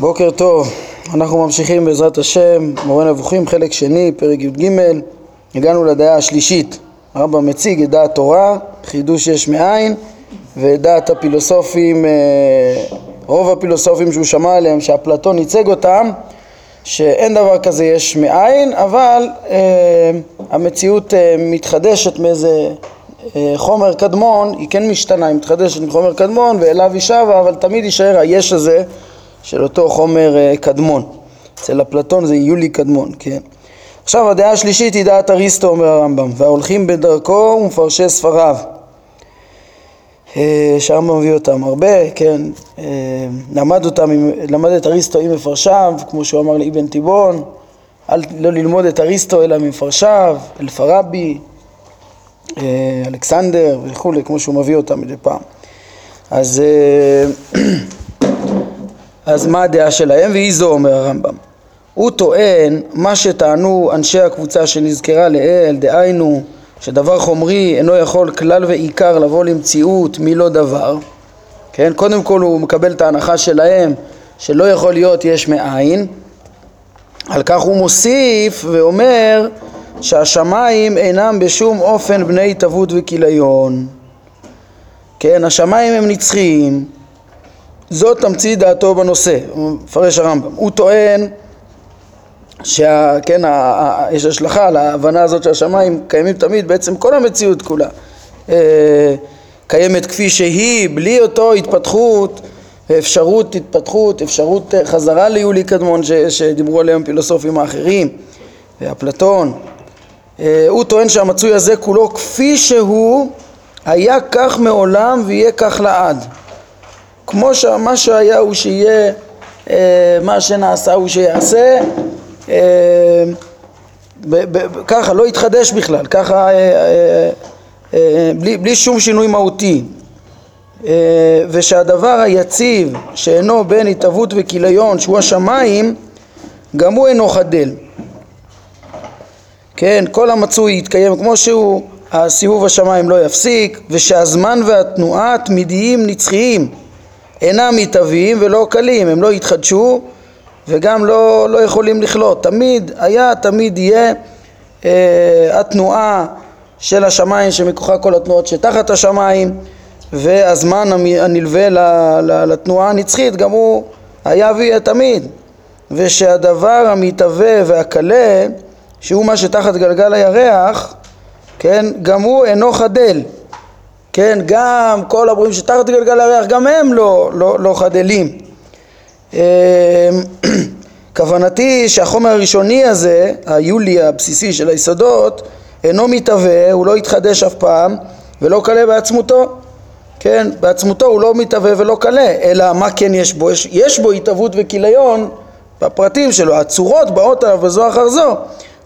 בוקר טוב, אנחנו ממשיכים בעזרת השם, מורה נבוכים, חלק שני, פרק י"ג, הגענו לדעה השלישית, הרמב"ם מציג את דעת תורה, חידוש יש מאין, ואת דעת הפילוסופים, אה, רוב הפילוסופים שהוא שמע עליהם, שאפלטון ייצג אותם, שאין דבר כזה יש מאין, אבל אה, המציאות אה, מתחדשת מאיזה אה, חומר קדמון, היא כן משתנה, היא מתחדשת מחומר קדמון ואליו היא שבה, אבל תמיד יישאר היש הזה של אותו חומר אה, קדמון. אצל אפלטון זה יולי קדמון, כן. עכשיו הדעה השלישית היא דעת אריסטו אומר הרמב"ם, וההולכים בדרכו ומפרשי ספריו. אה, שהרמב"ם מביא אותם הרבה, כן, למד אותם, למד את אריסטו עם מפרשיו, כמו שהוא אמר לאבן תיבון, אל, לא ללמוד את אריסטו אלא ממפרשיו, אלפרבי, אלכסנדר וכולי, כמו שהוא מביא אותם מדי פעם. אז אז מה הדעה שלהם? והיא זו אומר הרמב"ם. הוא טוען מה שטענו אנשי הקבוצה שנזכרה לעיל, דהיינו שדבר חומרי אינו יכול כלל ועיקר לבוא למציאות מלא דבר, כן? קודם כל הוא מקבל את ההנחה שלהם שלא יכול להיות יש מאין, על כך הוא מוסיף ואומר שהשמיים אינם בשום אופן בני התהוות וכיליון, כן? השמיים הם נצחיים זאת תמצית דעתו בנושא, מפרש הרמב"ם. הוא טוען שכן, כן, יש השלכה להבנה הזאת שהשמיים קיימים תמיד, בעצם כל המציאות כולה אה, קיימת כפי שהיא, בלי אותו התפתחות, אפשרות התפתחות, אפשרות חזרה ליולי קדמון ש, שדיברו עליהם פילוסופים האחרים, ואפלטון. אה, הוא טוען שהמצוי הזה כולו כפי שהוא היה כך מעולם ויהיה כך לעד. כמו שמה שהיה הוא שיהיה, אה, מה שנעשה הוא שיעשה, אה, ככה, לא יתחדש בכלל, ככה, אה, בלי, בלי שום שינוי מהותי. ושהדבר היציב שאינו בין התהוות וכיליון שהוא השמיים גם הוא אינו חדל כן, כל המצוי יתקיים כמו שהוא, הסיבוב השמיים לא יפסיק ושהזמן והתנועה תמידיים נצחיים אינם מתהווים ולא קלים, הם לא יתחדשו וגם לא, לא יכולים לכלות. תמיד היה, תמיד יהיה אה, התנועה של השמיים שמכוחה כל התנועות שתחת השמיים והזמן הנלווה לתנועה הנצחית גם הוא היה ויהיה תמיד ושהדבר המתהווה והקלה שהוא מה שתחת גלגל הירח כן גם הוא אינו חדל כן, גם כל הברואים שתחת גלגל הריח, גם הם לא, לא, לא חדלים. אמ, כוונתי שהחומר הראשוני הזה, היולי הבסיסי של היסודות, אינו מתהווה, הוא לא יתחדש אף פעם, ולא קלה בעצמותו. כן, בעצמותו הוא לא מתהווה ולא קלה, אלא מה כן יש בו? יש, יש בו התהוות וכיליון בפרטים שלו, הצורות באות עליו בזו אחר זו,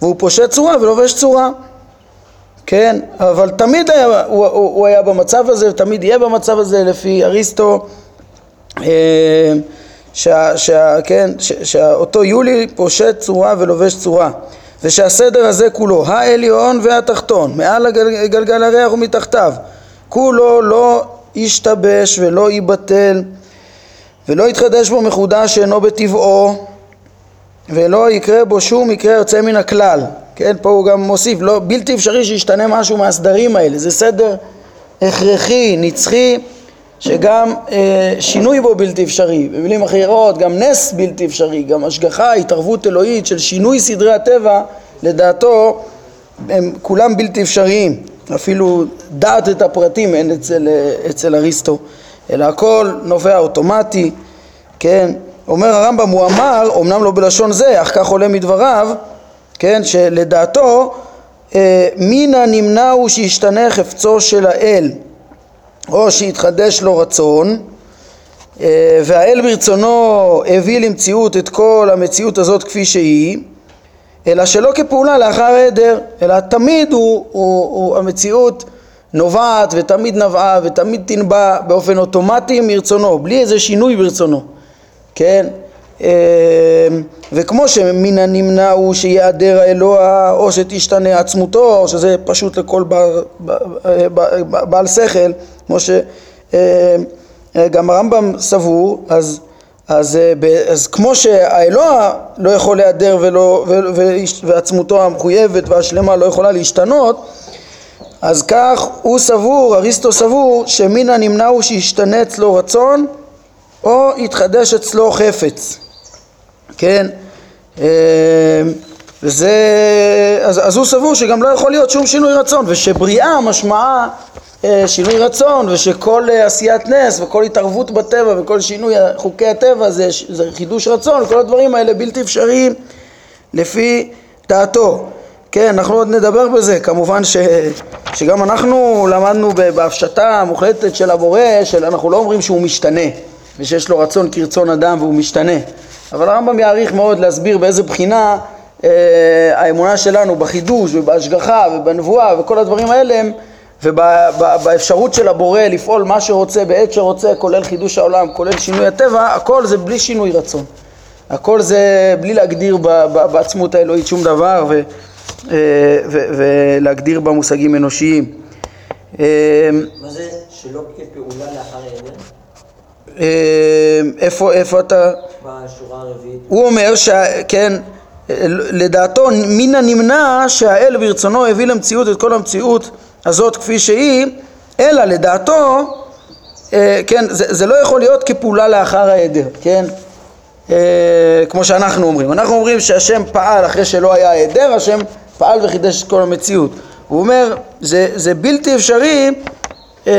והוא פושט צורה ולובש צורה. כן, אבל תמיד היה, הוא, הוא, הוא היה במצב הזה ותמיד יהיה במצב הזה לפי אריסטו אה, כן, שאותו יולי פושט צורה ולובש צורה. ושהסדר הזה כולו, העליון והתחתון, מעל הגלגל הריח ומתחתיו, כולו לא ישתבש ולא ייבטל ולא יתחדש בו מחודש שאינו בטבעו ולא יקרה בו שום מקרה יוצא מן הכלל כן, פה הוא גם מוסיף, לא, בלתי אפשרי שישתנה משהו מהסדרים האלה, זה סדר הכרחי, נצחי, שגם אה, שינוי בו בלתי אפשרי, במילים אחרות גם נס בלתי אפשרי, גם השגחה, התערבות אלוהית של שינוי סדרי הטבע, לדעתו הם כולם בלתי אפשריים, אפילו דעת את הפרטים אין אצל, אצל אריסטו, אלא הכל נובע אוטומטי, כן, אומר הרמב"ם, הוא אמר, אמנם לא בלשון זה, אך כך עולה מדבריו, כן, שלדעתו אה, מן הנמנע הוא שישתנה חפצו של האל או שיתחדש לו רצון אה, והאל ברצונו הביא למציאות את כל המציאות הזאת כפי שהיא אלא שלא כפעולה לאחר העדר אלא תמיד הוא, הוא, הוא המציאות נובעת ותמיד נבעה ותמיד תנבע באופן אוטומטי מרצונו בלי איזה שינוי ברצונו כן וכמו שמן הנמנע הוא שיעדר האלוה או שתשתנה עצמותו או שזה פשוט לכל בעל, בעל שכל כמו שגם הרמב"ם סבור אז, אז, אז כמו שהאלוה לא יכול להיעדר ועצמותו המחויבת והשלמה לא יכולה להשתנות אז כך הוא סבור, אריסטו סבור, שמן הנמנע הוא שישתנה אצלו רצון או יתחדש אצלו חפץ, כן? וזה, אז, אז הוא סבור שגם לא יכול להיות שום שינוי רצון ושבריאה משמעה אה, שינוי רצון ושכל אה, עשיית נס וכל התערבות בטבע וכל שינוי חוקי הטבע זה, זה חידוש רצון, כל הדברים האלה בלתי אפשריים לפי דעתו. כן, אנחנו עוד נדבר בזה, כמובן ש, שגם אנחנו למדנו בהפשטה המוחלטת של הבורא, שאנחנו לא אומרים שהוא משתנה ושיש לו רצון כרצון אדם והוא משתנה, אבל הרמב"ם יעריך מאוד להסביר באיזה בחינה אה, האמונה שלנו בחידוש ובהשגחה ובנבואה וכל הדברים האלה הם ובאפשרות של הבורא לפעול מה שרוצה בעת שרוצה, כולל חידוש העולם, כולל שינוי הטבע, הכל זה בלי שינוי רצון. הכל זה בלי להגדיר בעצמות האלוהית שום דבר ו, אה, ו, ולהגדיר במושגים אנושיים. אה, מה זה שלא כפעולה לאחר העדר? אה, איפה, איפה אתה? בשורה הרביעית. הוא אומר, ש... כן, לדעתו מן הנמנע שהאל ברצונו הביא למציאות את כל המציאות הזאת כפי שהיא, אלא לדעתו, אה, כן, זה, זה לא יכול להיות כפעולה לאחר ההיעדר, כן? אה, כמו שאנחנו אומרים. אנחנו אומרים שהשם פעל אחרי שלא היה ההיעדר, השם פעל וחידש את כל המציאות. הוא אומר, זה, זה בלתי אפשרי אה,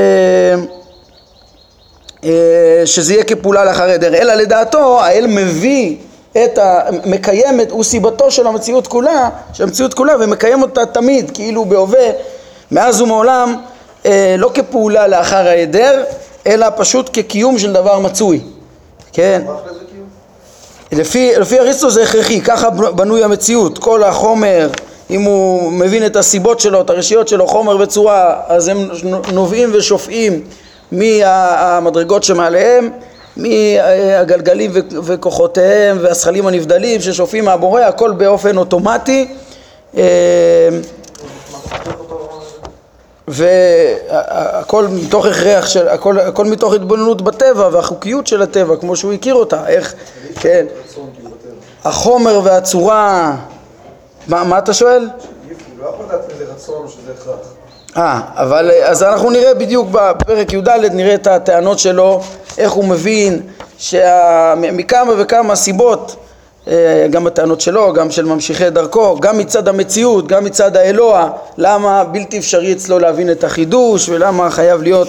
שזה יהיה כפעולה לאחר ההיעדר, אלא לדעתו האל מביא את ה... מקיים את... הוא סיבתו של המציאות כולה, של המציאות כולה, ומקיים אותה תמיד, כאילו בהווה מאז ומעולם אה, לא כפעולה לאחר ההיעדר, אלא פשוט כקיום של דבר מצוי, כן? לפי, לפי אריסטו זה הכרחי, ככה בנוי המציאות, כל החומר, אם הוא מבין את הסיבות שלו, את הרשיות שלו, חומר וצורה, אז הם נובעים ושופעים מהמדרגות שמעליהם, מהגלגלים וכוחותיהם והשכלים הנבדלים ששופעים מהבורא, הכל באופן אוטומטי. אה, והכל מתוך הכרח של, הכל, הכל מתוך התבוננות בטבע והחוקיות של הטבע כמו שהוא הכיר אותה, איך, כן, החומר והצורה, מה, מה אתה שואל? אה, אבל אז אנחנו נראה בדיוק בפרק י"ד, נראה את הטענות שלו, איך הוא מבין שמכמה וכמה סיבות אה, גם הטענות שלו, גם של ממשיכי דרכו, גם מצד המציאות, גם מצד האלוה, למה בלתי אפשרי אצלו להבין את החידוש ולמה חייב להיות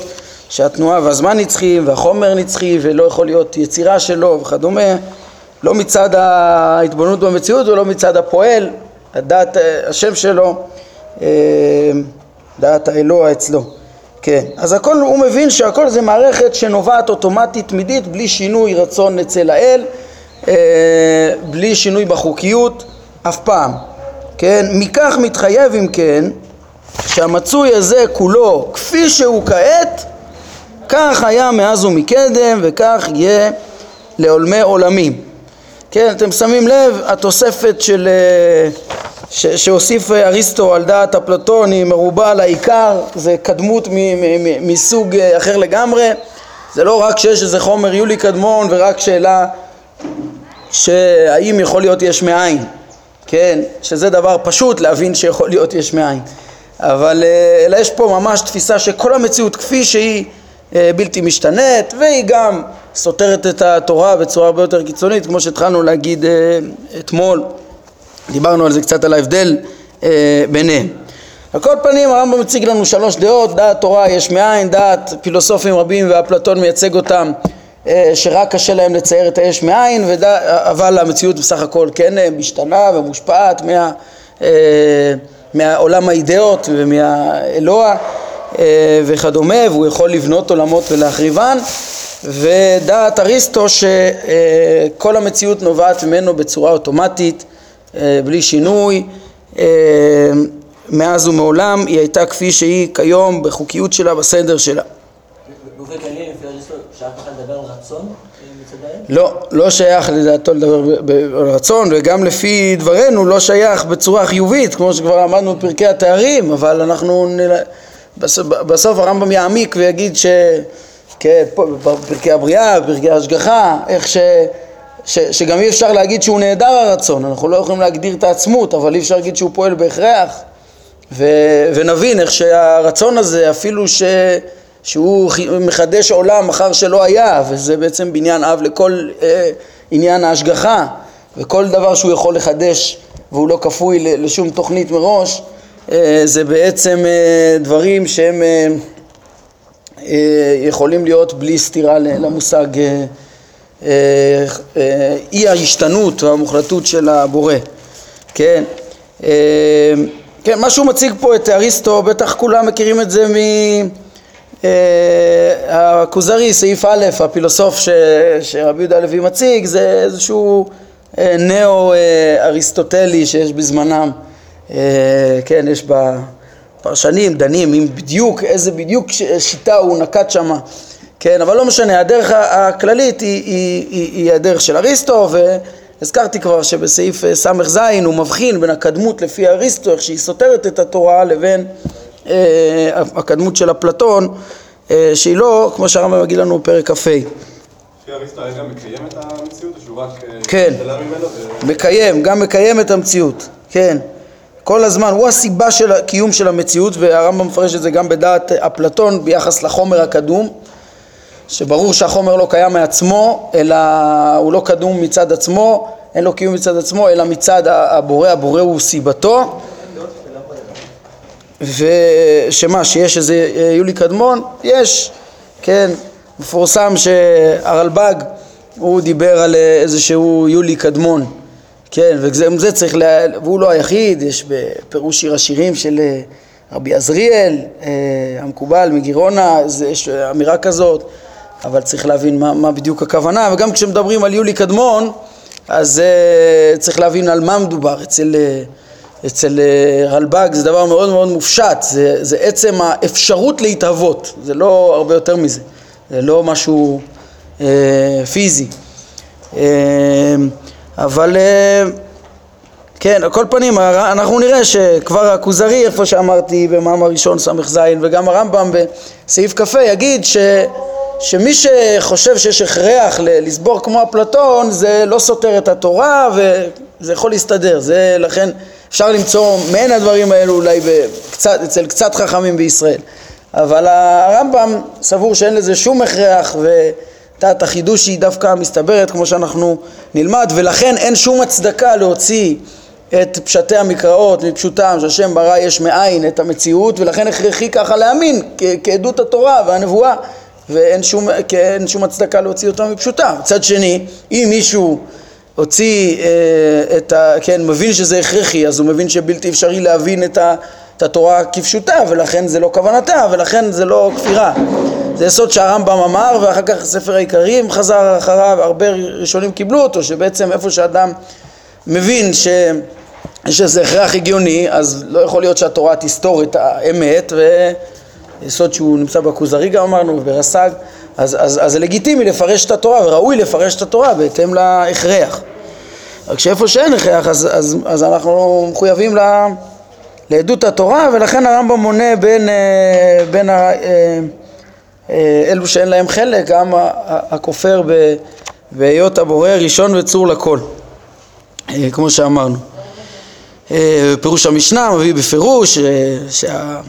שהתנועה והזמן נצחיים והחומר נצחי ולא יכול להיות יצירה שלו וכדומה, לא מצד ההתבוננות במציאות ולא מצד הפועל, הדעת אה, השם שלו, אה, דעת האלוה אצלו. כן, אז הכל, הוא מבין שהכל זה מערכת שנובעת אוטומטית תמידית בלי שינוי רצון אצל האל אה, בלי שינוי בחוקיות אף פעם, כן? מכך מתחייב אם כן שהמצוי הזה כולו כפי שהוא כעת כך היה מאז ומקדם וכך יהיה לעולמי עולמים. כן, אתם שמים לב, התוספת של, אה, ש, שהוסיף אריסטו על דעת אפלטוני מרובה על העיקר, זה קדמות מ, מ, מ, מסוג אה, אחר לגמרי, זה לא רק שיש איזה חומר יולי קדמון ורק שאלה שהאם יכול להיות יש מאין, כן, שזה דבר פשוט להבין שיכול להיות יש מאין, אבל אה, אלא יש פה ממש תפיסה שכל המציאות כפי שהיא אה, בלתי משתנית והיא גם סותרת את התורה בצורה הרבה יותר קיצונית כמו שהתחלנו להגיד אה, אתמול, דיברנו על זה קצת על ההבדל ביניהם. על כל פנים הרמב"ם מציג לנו שלוש דעות, דעת תורה יש מאין, דעת פילוסופים רבים ואפלטון מייצג אותם אה, שרק קשה להם לצייר את היש מאין, אבל המציאות בסך הכל כן אה, משתנה ומושפעת מה, אה, מהעולם האידאות ומהאלוה וכדומה, והוא יכול לבנות עולמות ולהחריבן, ודעת אריסטו שכל המציאות נובעת ממנו בצורה אוטומטית, בלי שינוי, מאז ומעולם היא הייתה כפי שהיא כיום בחוקיות שלה, בסדר שלה. לא, לא שייך לדעתו לדבר ברצון וגם לפי דברינו לא שייך בצורה חיובית כמו שכבר אמרנו בפרקי התארים אבל אנחנו נל... בסוף, בסוף הרמב"ם יעמיק ויגיד ש... כן, פה בפרקי הבריאה, בפרקי ההשגחה, איך ש... ש, שגם אי אפשר להגיד שהוא נעדר הרצון, אנחנו לא יכולים להגדיר את העצמות, אבל אי אפשר להגיד שהוא פועל בהכרח. ו, ונבין איך שהרצון הזה, אפילו ש, שהוא מחדש עולם אחר שלא היה, וזה בעצם בניין אב לכל אה, עניין ההשגחה, וכל דבר שהוא יכול לחדש והוא לא כפוי לשום תוכנית מראש, אה, זה בעצם אה, דברים שהם אה, אה, יכולים להיות בלי סתירה למושג אה, אי ההשתנות והמוחלטות של הבורא, כן? אה, כן, מה שהוא מציג פה את אריסטו, בטח כולם מכירים את זה מהכוזרי, סעיף א', הפילוסוף ש, שרבי יהודה הלוי מציג, זה איזשהו נאו-אריסטוטלי שיש בזמנם, כן, יש בפרשנים, דנים אם בדיוק, איזה בדיוק שיטה הוא נקט שמה כן, אבל לא משנה, הדרך הכללית היא, היא, היא, היא הדרך של אריסטו, והזכרתי כבר שבסעיף ס"ז הוא מבחין בין הקדמות לפי אריסטו, איך שהיא סותרת את התורה, לבין אה, הקדמות של אפלטון, אה, שהיא לא, כמו שהרמב"ם מגיד לנו בפרק כ"ה. לפי אריסטו היה גם מקיים את המציאות, או שהוא רק... אה, כן, מקיים, גם מקיים את המציאות, כן. כל הזמן, הוא הסיבה של הקיום של המציאות, והרמב"ם מפרש את זה גם בדעת אפלטון ביחס לחומר הקדום. שברור שהחומר לא קיים מעצמו, אלא הוא לא קדום מצד עצמו, אין לו קיום מצד עצמו, אלא מצד הבורא, הבורא הוא סיבתו. ושמה, שיש איזה אה, יולי קדמון? יש, כן, מפורסם שהרלב"ג הוא דיבר על אה, איזשהו יולי קדמון, כן, וזה צריך, לה... והוא לא היחיד, יש בפירוש שיר השירים של אה, רבי עזריאל, המקובל מגירונה, יש אמירה כזאת אבל צריך להבין מה, מה בדיוק הכוונה, וגם כשמדברים על יולי קדמון, אז uh, צריך להבין על מה מדובר. אצל, uh, אצל uh, רלב"ג זה דבר מאוד מאוד מופשט, זה, זה עצם האפשרות להתהוות, זה לא הרבה יותר מזה, זה לא משהו uh, פיזי. Uh, אבל uh, כן, על כל פנים, אנחנו נראה שכבר הכוזרי, איפה שאמרתי במאמר ראשון ס"ז, וגם הרמב"ם בסעיף כ"ה, יגיד ש... שמי שחושב שיש הכרח לסבור כמו אפלטון זה לא סותר את התורה וזה יכול להסתדר, זה לכן אפשר למצוא מעין הדברים האלו אולי בקצת, אצל קצת חכמים בישראל. אבל הרמב"ם סבור שאין לזה שום הכרח ודעת החידוש היא דווקא מסתברת כמו שאנחנו נלמד ולכן אין שום הצדקה להוציא את פשטי המקראות מפשוטם שהשם ברא יש מאין את המציאות ולכן הכרחי ככה להאמין כעדות התורה והנבואה ואין שום, אין שום הצדקה להוציא אותה מפשוטה. מצד שני, אם מישהו הוציא אה, את ה... כן, מבין שזה הכרחי, אז הוא מבין שבלתי אפשרי להבין את, ה, את התורה כפשוטה, ולכן זה לא כוונתה, ולכן זה לא כפירה. זה יסוד שהרמב"ם אמר, ואחר כך ספר העיקרים חזר אחריו, הרבה ראשונים קיבלו אותו, שבעצם איפה שאדם מבין ש... יש איזה הכרח הגיוני, אז לא יכול להיות שהתורה תסתור את האמת, ו... יסוד שהוא נמצא בכוזרי גם אמרנו, וברס"ג, אז, אז, אז זה לגיטימי לפרש את התורה, וראוי לפרש את התורה בהתאם להכרח. רק שאיפה שאין הכרח, אז, אז, אז אנחנו מחויבים לה, לעדות התורה, ולכן הרמב"ם מונה בין, אה, בין ה, אה, אה, אלו שאין להם חלק, גם הכופר בהיות הבורא ראשון וצור לכל, כמו שאמרנו. פירוש המשנה מביא בפירוש שה...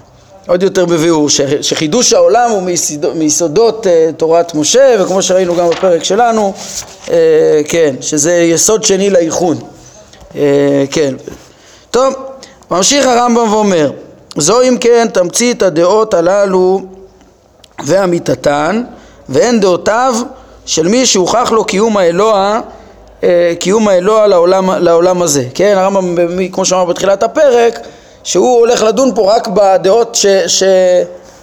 עוד יותר בביאור, שחידוש העולם הוא מיסודות, מיסודות uh, תורת משה, וכמו שראינו גם בפרק שלנו, uh, כן, שזה יסוד שני לאיחוד. Uh, כן. טוב, ממשיך הרמב"ם ואומר, זו אם כן תמצית הדעות הללו ואמיתתן, והן דעותיו של מי שהוכח לו קיום האלוה קיום האלוה לעולם, לעולם הזה. כן, הרמב"ם, כמו שאמר בתחילת הפרק, שהוא הולך לדון פה רק בדעות ש,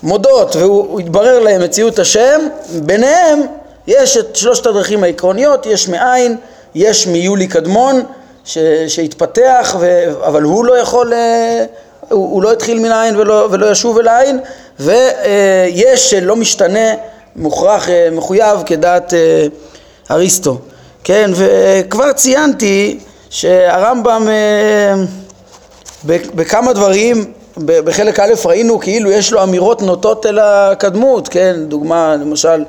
שמודות והוא יתברר להם מציאות השם, ביניהם יש את שלושת הדרכים העקרוניות, יש מאין, יש מיולי קדמון ש, שהתפתח, ו, אבל הוא לא יכול, אה, הוא, הוא לא התחיל מן העין ולא, ולא ישוב אל העין, ויש שלא משתנה, מוכרח, אה, מחויב כדעת אה, אריסטו, כן, וכבר ציינתי שהרמב"ם בכמה דברים בחלק א' ראינו כאילו יש לו אמירות נוטות אל הקדמות, כן, דוגמה למשל,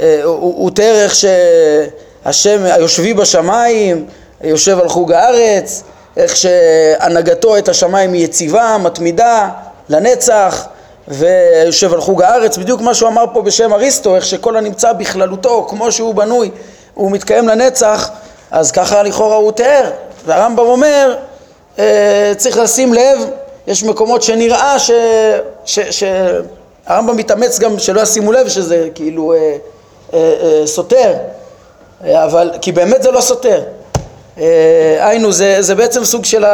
אה, הוא, הוא תיאר איך שהשם היושבי בשמיים יושב על חוג הארץ, איך שהנהגתו את השמיים היא יציבה, מתמידה, לנצח, ויושב על חוג הארץ, בדיוק מה שהוא אמר פה בשם אריסטו, איך שכל הנמצא בכללותו, כמו שהוא בנוי, הוא מתקיים לנצח, אז ככה לכאורה הוא תיאר. והרמב"ם אומר, צריך לשים לב, יש מקומות שנראה ש... ש... ש... הרמב"ם מתאמץ גם שלא ישימו לב שזה כאילו אה, אה, אה, סותר, אה, אבל, כי באמת זה לא סותר. אה, היינו, זה, זה בעצם סוג של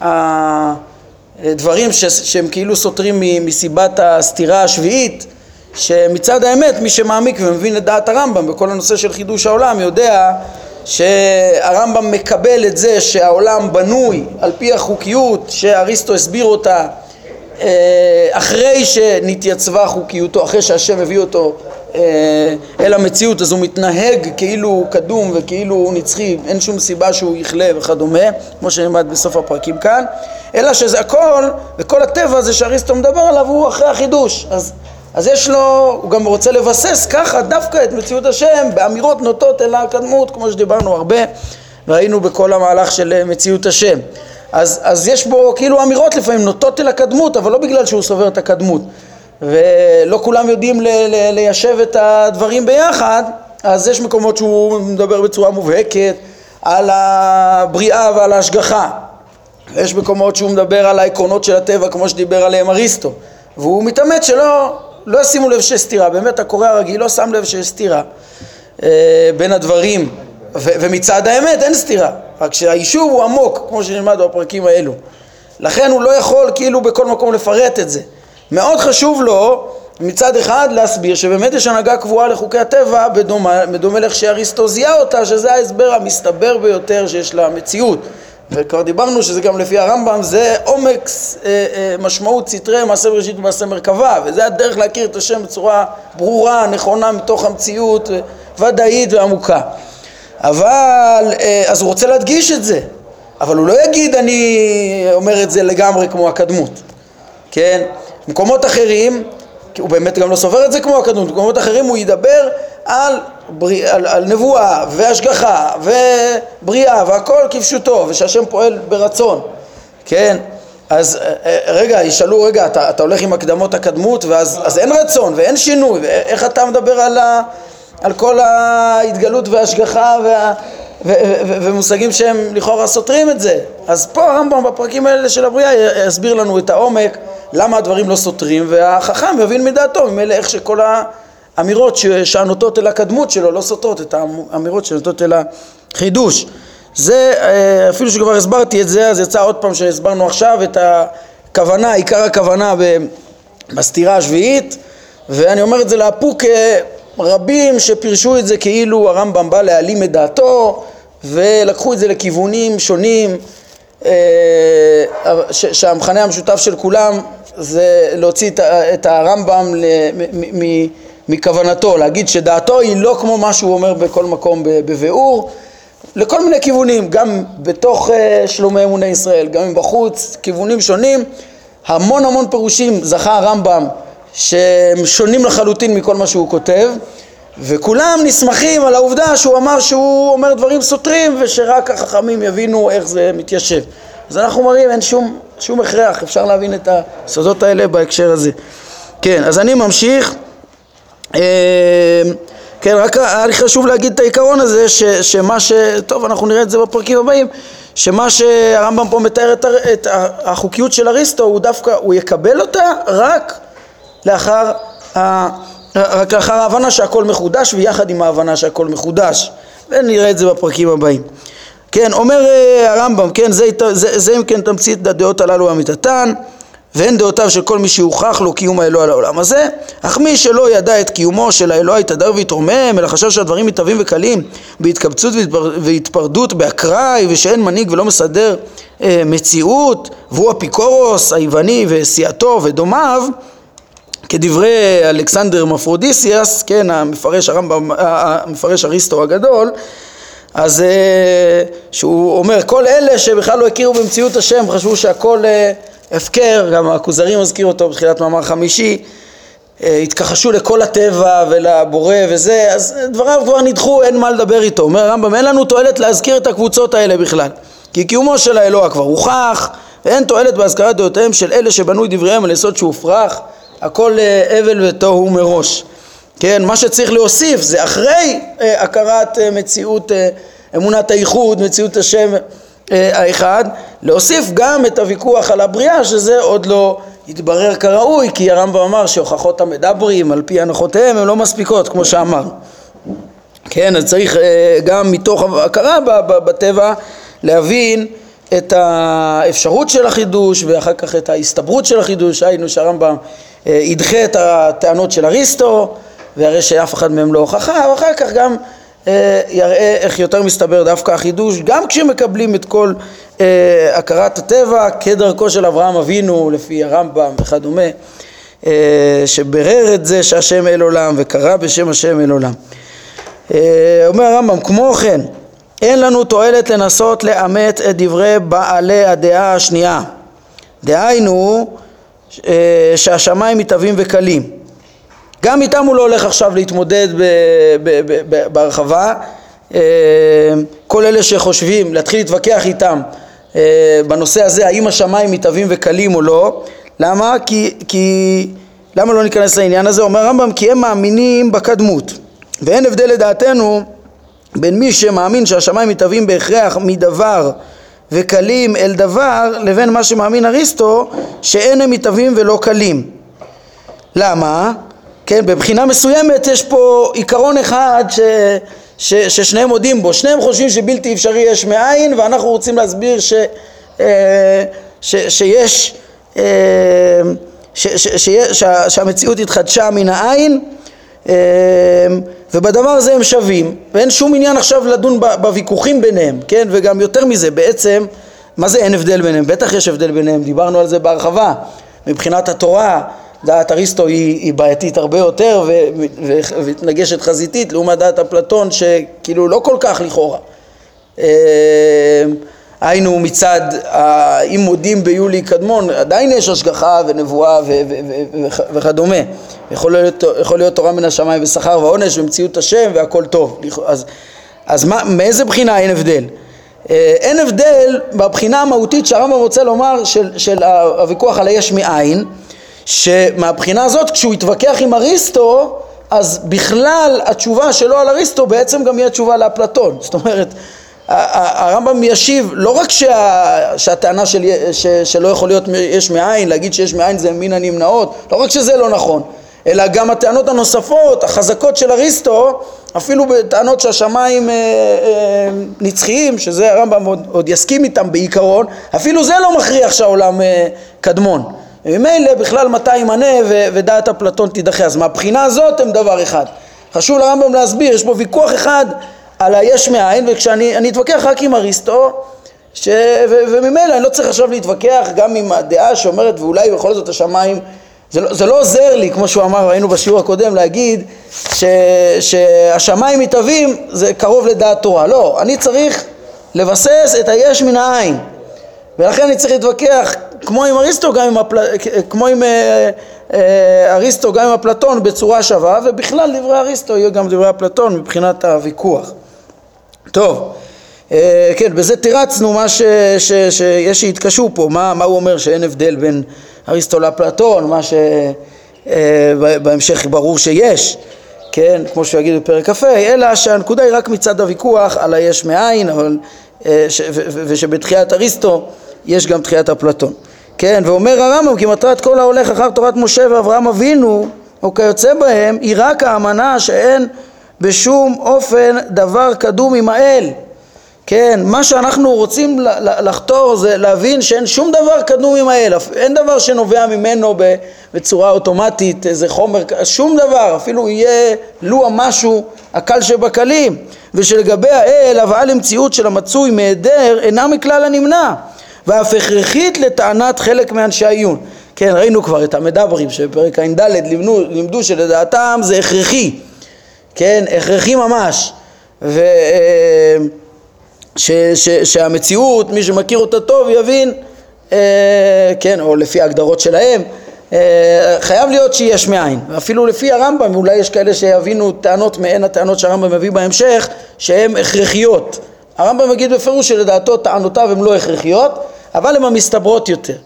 הדברים ש, שהם כאילו סותרים מסיבת הסתירה השביעית, שמצד האמת מי שמעמיק ומבין את דעת הרמב"ם בכל הנושא של חידוש העולם יודע שהרמב"ם מקבל את זה שהעולם בנוי על פי החוקיות שאריסטו הסביר אותה אה, אחרי שנתייצבה חוקיותו, אחרי שהשם הביא אותו אה, אל המציאות אז הוא מתנהג כאילו הוא קדום וכאילו הוא נצחי, אין שום סיבה שהוא יכלה וכדומה, כמו שנלמד בסוף הפרקים כאן, אלא שזה הכל, וכל הטבע הזה שאריסטו מדבר עליו הוא אחרי החידוש. אז, אז יש לו, הוא גם רוצה לבסס ככה דווקא את מציאות השם באמירות נוטות אל הקדמות, כמו שדיברנו הרבה, ראינו בכל המהלך של מציאות השם. אז, אז יש בו כאילו אמירות לפעמים נוטות אל הקדמות, אבל לא בגלל שהוא סובר את הקדמות. ולא כולם יודעים ל- ל- ליישב את הדברים ביחד, אז יש מקומות שהוא מדבר בצורה מובהקת על הבריאה ועל ההשגחה. יש מקומות שהוא מדבר על העקרונות של הטבע כמו שדיבר עליהם אריסטו, והוא מתאמץ שלא לא ישימו לב שיש סתירה, באמת הקורא הרגיל לא שם לב שיש סתירה אה, בין הדברים, ו- ומצד האמת אין סתירה, רק שהיישוב הוא עמוק, כמו שנלמד בפרקים האלו. לכן הוא לא יכול כאילו בכל מקום לפרט את זה. מאוד חשוב לו מצד אחד להסביר שבאמת יש הנהגה קבועה לחוקי הטבע בדומה, בדומה לאיך שאריסטו זיהה אותה שזה ההסבר המסתבר ביותר שיש למציאות וכבר דיברנו שזה גם לפי הרמב"ם זה עומק אה, אה, משמעות סתרי מעשה בראשית ומעשה מרכבה וזה הדרך להכיר את השם בצורה ברורה, נכונה מתוך המציאות ודאית ועמוקה אבל אה, אז הוא רוצה להדגיש את זה אבל הוא לא יגיד אני אומר את זה לגמרי כמו הקדמות כן? במקומות אחרים, הוא באמת גם לא סובר את זה כמו הקדמות, במקומות אחרים הוא ידבר על, בריא, על, על נבואה והשגחה ובריאה והכל כפשוטו ושהשם פועל ברצון, כן? אז אה, אה, רגע, ישאלו, רגע, אתה, אתה הולך עם הקדמות הקדמות ואז אז אין רצון ואין שינוי, איך אתה מדבר על, ה, על כל ההתגלות וההשגחה וה... ו- ו- ומושגים שהם לכאורה סותרים את זה. אז פה הרמב"ם בפרקים האלה של הבריאה יסביר לנו את העומק למה הדברים לא סותרים, והחכם יבין מדעתו ממילא איך שכל האמירות שהנוטות אל הקדמות שלו לא סותרות את האמירות שנוטות אל החידוש. זה, אה, אפילו שכבר הסברתי את זה, אז יצא עוד פעם שהסברנו עכשיו את הכוונה, עיקר הכוונה בסתירה השביעית, ואני אומר את זה לאפוק אה, רבים שפירשו את זה כאילו הרמב"ם בא להעלים את דעתו ולקחו את זה לכיוונים שונים אה, שהמכנה המשותף של כולם זה להוציא את הרמב"ם מכוונתו, להגיד שדעתו היא לא כמו מה שהוא אומר בכל מקום בביאור, לכל מיני כיוונים, גם בתוך אה, שלומי אמוני ישראל, גם מבחוץ, כיוונים שונים, המון המון פירושים זכה הרמב"ם שהם שונים לחלוטין מכל מה שהוא כותב וכולם נסמכים על העובדה שהוא אמר שהוא אומר דברים סותרים ושרק החכמים יבינו איך זה מתיישב אז אנחנו מראים אין שום, שום הכרח, אפשר להבין את הסודות האלה בהקשר הזה. כן, אז אני ממשיך. אה, כן, רק היה לי חשוב להגיד את העיקרון הזה, ש, שמה ש... טוב, אנחנו נראה את זה בפרקים הבאים, שמה שהרמב"ם פה מתאר את, את החוקיות של אריסטו, הוא דווקא, הוא יקבל אותה רק לאחר, ה, רק לאחר ההבנה שהכל מחודש, ויחד עם ההבנה שהכל מחודש. ונראה את זה בפרקים הבאים. כן, אומר uh, הרמב"ם, כן, זה, זה, זה אם כן תמצית הדעות הללו אמיתתן והן דעותיו של כל מי שהוכח לו קיום האלוה על העולם הזה, אך מי שלא ידע את קיומו של האלוה יתהדר ויתרומם, אלא חשב שהדברים מתהווים וקלים בהתקבצות והתפר, והתפרדות באקראי ושאין מנהיג ולא מסדר אה, מציאות, והוא אפיקורוס היווני וסיעתו ודומיו, כדברי אלכסנדר מפרודיסיאס, כן, המפרש הרמב"ם, המפרש אריסטו הגדול, אז אה, שהוא אומר כל אלה שבכלל לא הכירו במציאות השם חשבו שהכל אה, הפקר, גם הכוזרי מזכיר אותו בתחילת מאמר חמישי, אה, התכחשו לכל הטבע ולבורא וזה, אז דבריו כבר נדחו, אין מה לדבר איתו. אומר הרמב"ם, אין לנו תועלת להזכיר את הקבוצות האלה בכלל. כי קיומו של האלוה כבר הוכח, ואין תועלת בהזכרת דעותיהם של אלה שבנו את דבריהם על יסוד שהופרך, הכל הבל ותוהו מראש. כן, מה שצריך להוסיף זה אחרי אה, הכרת אה, מציאות אה, אמונת הייחוד, מציאות השם אה, האחד, להוסיף גם את הוויכוח על הבריאה שזה עוד לא התברר כראוי כי הרמב"ם אמר שהוכחות המדברים על פי הנחותיהם הן לא מספיקות כמו שאמר. כן, אז צריך אה, גם מתוך הכרה בטבע להבין את האפשרות של החידוש ואחר כך את ההסתברות של החידוש, היינו שהרמב"ם אה, ידחה את הטענות של אריסטו והרי שאף אחד מהם לא הוכחה, ואחר כך גם אה, יראה איך יותר מסתבר דווקא החידוש, גם כשמקבלים את כל אה, הכרת הטבע כדרכו של אברהם אבינו לפי הרמב"ם וכדומה, אה, שברר את זה שהשם אל עולם וקרא בשם השם אל עולם. אומר הרמב"ם, כמו כן, אין לנו תועלת לנסות לאמת את דברי בעלי הדעה השנייה. דהיינו שהשמיים מתהווים וקלים. גם איתם הוא לא הולך עכשיו להתמודד ב, ב, ב, בהרחבה. אה, כל אלה שחושבים להתחיל להתווכח איתם אה, בנושא הזה, האם השמיים מתהווים וקלים או לא, למה? כי, כי למה לא ניכנס לעניין הזה? אומר הרמב"ם כי הם מאמינים בקדמות ואין הבדל לדעתנו בין מי שמאמין שהשמיים מתהווים בהכרח מדבר וקלים אל דבר לבין מה שמאמין אריסטו שאין הם מתהווים ולא קלים למה? כן, בבחינה מסוימת יש פה עיקרון אחד ש, ש, ששניהם מודים בו, שניהם חושבים שבלתי אפשרי יש מאין ואנחנו רוצים להסביר ש, אה, ש, שיש, אה, ש, ש, ש, ש, שהמציאות התחדשה מן העין אה, ובדבר הזה הם שווים. ואין שום עניין עכשיו לדון בוויכוחים ביניהם, כן, וגם יותר מזה בעצם מה זה אין הבדל ביניהם? בטח יש הבדל ביניהם, דיברנו על זה בהרחבה. מבחינת התורה דעת אריסטו היא, היא בעייתית הרבה יותר ומתנגשת חזיתית לעומת דעת אפלטון שכאילו לא כל כך לכאורה. אה, היינו מצד, אם מודים ביולי קדמון, עדיין יש השגחה ונבואה וכדומה. יכול יכול להיות תורה מן השמיים ושכר ועונש ומציאות השם והכל טוב. אז, אז מה, מאיזה בחינה אין הבדל? אה, אין הבדל בבחינה המהותית שהרמב"ם רוצה לומר של, של הוויכוח על היש מאין שמהבחינה הזאת כשהוא התווכח עם אריסטו אז בכלל התשובה שלו על אריסטו בעצם גם היא התשובה לאפלטון זאת אומרת הרמב"ם ישיב לא רק שה, שהטענה של, ש, שלא יכול להיות יש מאין, להגיד שיש מאין זה מן הנמנעות, לא רק שזה לא נכון, אלא גם הטענות הנוספות, החזקות של אריסטו, אפילו בטענות שהשמיים אה, אה, נצחיים, שזה הרמב"ם עוד, עוד יסכים איתם בעיקרון, אפילו זה לא מכריח שהעולם אה, קדמון. וממילא בכלל מתי ימנה ודעת אפלטון תידחה. אז מהבחינה הזאת הם דבר אחד. חשוב לרמב"ם להסביר, יש פה ויכוח אחד על היש מאין, וכשאני אתווכח רק עם אריסטו, ש... ו... וממילא אני לא צריך עכשיו להתווכח גם עם הדעה שאומרת ואולי בכל זאת השמיים זה לא, זה לא עוזר לי, כמו שהוא אמר, ראינו בשיעור הקודם, להגיד ש, שהשמיים מתהווים זה קרוב לדעת תורה. לא, אני צריך לבסס את היש מן העין. ולכן אני צריך להתווכח כמו עם אריסטו, גם עם, הפל... כמו עם אה, אה, אריסטו, גם עם אפלטון בצורה שווה, ובכלל דברי אריסטו יהיו גם דברי אפלטון מבחינת הוויכוח. טוב, אה, כן, בזה תירצנו מה ש, ש, שיש שהתקשו פה, מה, מה הוא אומר שאין הבדל בין אריסטו לאפלטון, מה שבהמשך ברור שיש, כן, כמו שהוא יגיד בפרק כ"ה, אלא שהנקודה היא רק מצד הוויכוח על היש מאין, אבל, ש, ו, ו, ושבתחיית אריסטו יש גם תחיית אפלטון. כן, ואומר הרמב"ם כי מטרת כל ההולך אחר תורת משה ואברהם אבינו או כיוצא בהם היא רק האמנה שאין בשום אופן דבר קדום עם האל כן, מה שאנחנו רוצים לחתור זה להבין שאין שום דבר קדום עם האל, אין דבר שנובע ממנו בצורה אוטומטית, איזה חומר, שום דבר, אפילו יהיה לו המשהו הקל שבקלים, ושלגבי האל הבאה למציאות של המצוי מהיעדר אינה מכלל הנמנע, ואף הכרחית לטענת חלק מאנשי העיון. כן, ראינו כבר את המדברים שבפרק ע"ד לימדו, לימדו שלדעתם זה הכרחי, כן, הכרחי ממש. ו... ש, ש, שהמציאות, מי שמכיר אותה טוב יבין אה, כן, או לפי ההגדרות שלהם, אה, חייב להיות שיש מאין. אפילו לפי הרמב"ם, אולי יש כאלה שיבינו טענות מעין הטענות שהרמב"ם מביא בהמשך, שהן הכרחיות. הרמב"ם מגיד בפירוש שלדעתו טענותיו הן לא הכרחיות, אבל הן המסתברות יותר,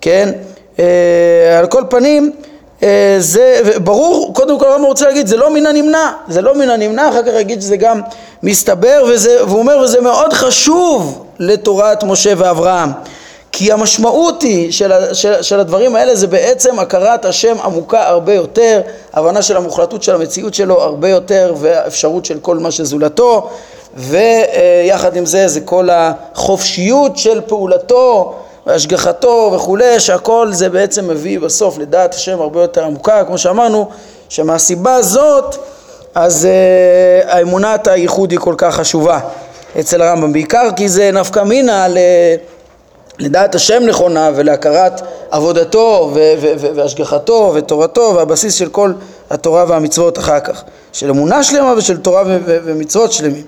כן? אה, על כל פנים, אה, זה ברור, קודם כל הרמב"ם רוצה להגיד, זה לא מן הנמנע, זה לא מן הנמנע, אחר כך יגיד שזה גם מסתבר, וזה, והוא אומר, וזה מאוד חשוב לתורת משה ואברהם. כי המשמעות היא של, של, של הדברים האלה זה בעצם הכרת השם עמוקה הרבה יותר, הבנה של המוחלטות של המציאות שלו הרבה יותר והאפשרות של כל מה שזולתו ויחד עם זה זה כל החופשיות של פעולתו והשגחתו וכולי שהכל זה בעצם מביא בסוף לדעת השם הרבה יותר עמוקה כמו שאמרנו שמהסיבה הזאת אז uh, האמונת הייחוד היא כל כך חשובה אצל הרמב"ם. בעיקר כי זה נפקא מינה ל... לדעת השם נכונה ולהכרת עבודתו ו- ו- ו- והשגחתו ותורתו והבסיס של כל התורה והמצוות אחר כך. של אמונה שלמה ושל תורה ו- ו- ומצוות שלמים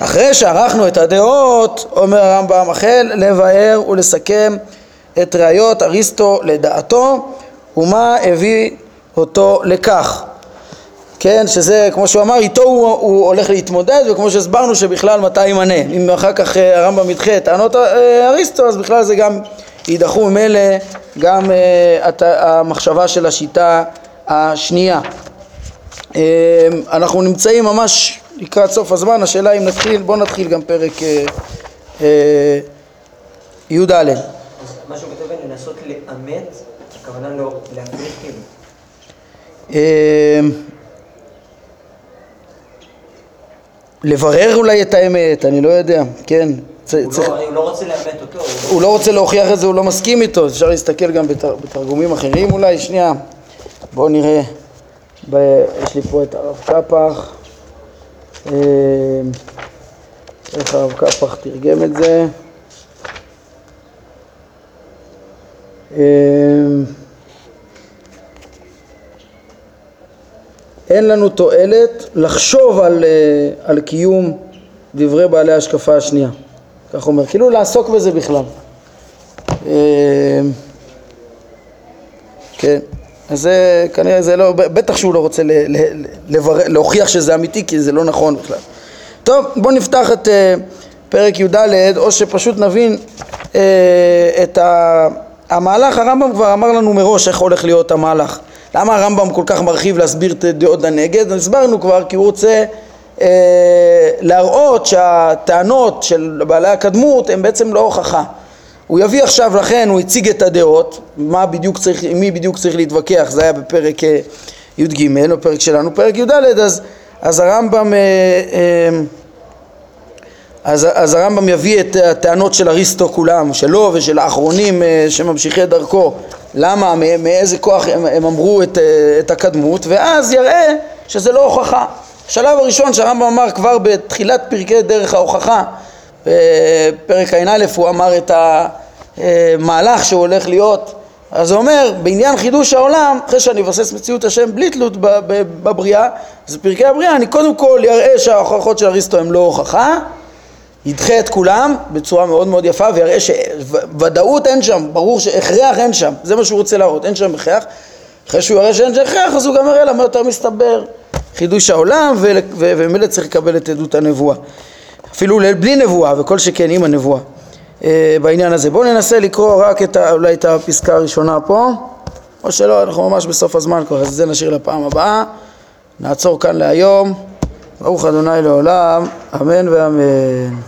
אחרי שערכנו את הדעות אומר הרמב"ם החל לבאר ולסכם את ראיות אריסטו לדעתו ומה הביא אותו לכך כן, שזה כמו שהוא אמר, איתו הוא, הוא הולך להתמודד, וכמו שהסברנו שבכלל מתי ימנה. אם אחר כך אה, הרמב"ם ידחה את טענות אה, אריסטו, אז בכלל זה גם יידחו ממילא גם uh, המחשבה של השיטה השנייה. Uh, אנחנו נמצאים ממש לקראת סוף הזמן, השאלה אם נתחיל, בואו נתחיל גם פרק uh, uh, י"ד. מה שהוא כותב לנסות לאמת, הכוונה לא להפריך כאילו. לברר אולי את האמת, אני לא יודע, כן. הוא, צריך... לא, הוא לא רוצה לאמת אותו. הוא לא רוצה להוכיח את זה, הוא לא מסכים איתו, אפשר להסתכל גם בתר... בתרגומים אחרים אולי, שנייה. בואו נראה, ב... יש לי פה את הרב קפח, אה, איך הרב קפח תרגם את זה. אה, אין לנו תועלת לחשוב על, אה, על קיום דברי בעלי ההשקפה השנייה. כך אומר, כאילו לעסוק בזה בכלל. אה, כן, אז זה כנראה זה לא, בטח שהוא לא רוצה ל, ל, לבר, להוכיח שזה אמיתי כי זה לא נכון בכלל. טוב, בואו נפתח את uh, פרק י"ד או שפשוט נבין uh, את המהלך, הרמב"ם כבר אמר לנו מראש איך הולך להיות המהלך. למה הרמב"ם כל כך מרחיב להסביר את דעות הנגד? הסברנו כבר כי הוא רוצה אה, להראות שהטענות של בעלי הקדמות הן בעצם לא הוכחה. הוא יביא עכשיו, לכן הוא הציג את הדעות, מה בדיוק צריך, מי בדיוק צריך להתווכח, זה היה בפרק אה, י"ג, בפרק שלנו, פרק י"ד, אז, אז הרמב"ם אה, אה, אז, אז הרמב"ם יביא את הטענות של אריסטו כולם, שלו ושל האחרונים שממשיכי דרכו, למה, מאיזה כוח הם, הם אמרו את, את הקדמות, ואז יראה שזה לא הוכחה. השלב הראשון שהרמב"ם אמר כבר בתחילת פרקי דרך ההוכחה, בפרק ע"א הוא אמר את המהלך שהוא הולך להיות, אז הוא אומר, בעניין חידוש העולם, אחרי שאני אבסס מציאות השם בלי תלות בבריאה, אז בפרקי הבריאה אני קודם כל אראה שההוכחות של אריסטו הן לא הוכחה, ידחה את כולם בצורה מאוד מאוד יפה ויראה שוודאות אין שם, ברור שהכרח אין שם, זה מה שהוא רוצה להראות, אין שם הכרח. אחרי שהוא יראה שאין שם הכרח אז הוא גם יראה למה יותר מסתבר חידוש העולם ומילא צריך לקבל את עדות הנבואה. אפילו בלי נבואה וכל שכן עם הנבואה אה, בעניין הזה. בואו ננסה לקרוא רק את ה, אולי את הפסקה הראשונה פה, או שלא, אנחנו ממש בסוף הזמן כבר, אז את זה נשאיר לפעם הבאה. נעצור כאן להיום. ברוך אדוני לעולם, אמן ואמן.